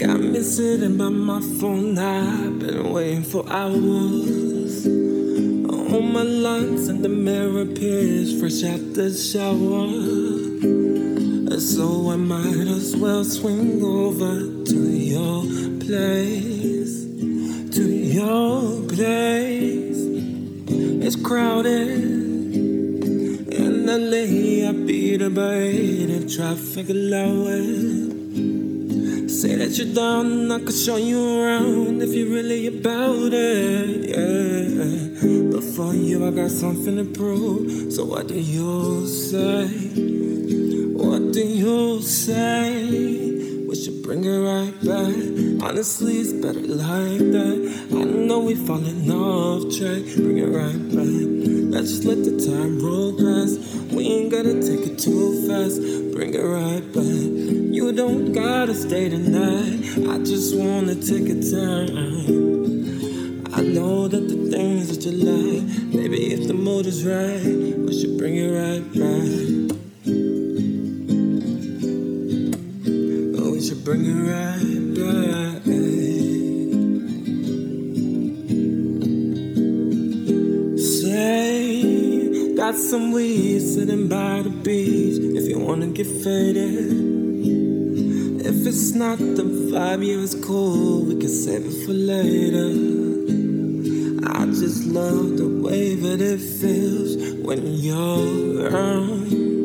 Mm. sitting by my phone, I've been waiting for hours. On my lungs and the mirror appears fresh out the shower. So I might as well swing over to your place, to your place. It's crowded And in LA. I beat a bait if traffic allow it. Say that you're down, I could show you around if you're really about it. Yeah. But for you, I got something to prove. So what do you say? What do you say? We should bring it right back. Honestly, it's better like that. I know we falling off track. Bring it right back. Let's just let the time roll past. We ain't gotta take it too fast. Bring it right back. You don't gotta stay tonight. I just wanna take a time. I know that the things that you like, maybe if the mood is right, we should bring it right back. Bring it right back. Say, got some weed sitting by the beach if you wanna get faded. If it's not the vibe, yeah, it's cool. We can save it for later. I just love the way that it feels when you're around.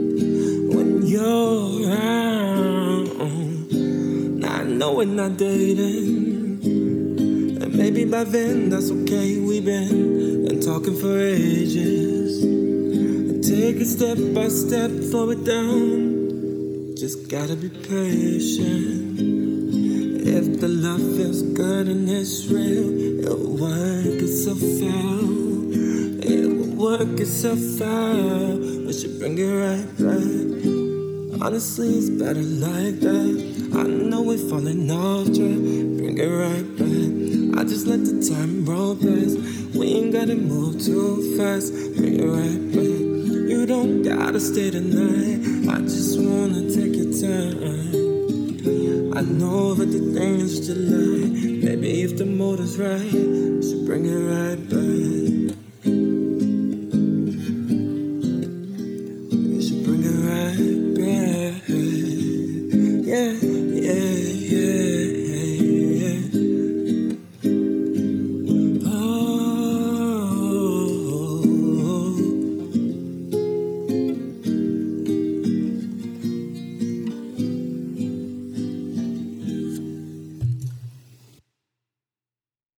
Know we're not dating. And maybe by then that's okay. We've been and talking for ages. Take it step by step, slow it down. Just gotta be patient. If the love feels good and it's real, it'll work itself out. It will work itself out. We should bring it right back. Honestly, it's better like that. I know we're falling off track. Bring it right back. I just let the time roll past. We ain't gotta move too fast. Bring it right back. You don't gotta stay tonight. I just wanna take your time. I know that the thing is July. Maybe if the mood is right, should bring it right back. yeah yeah, yeah.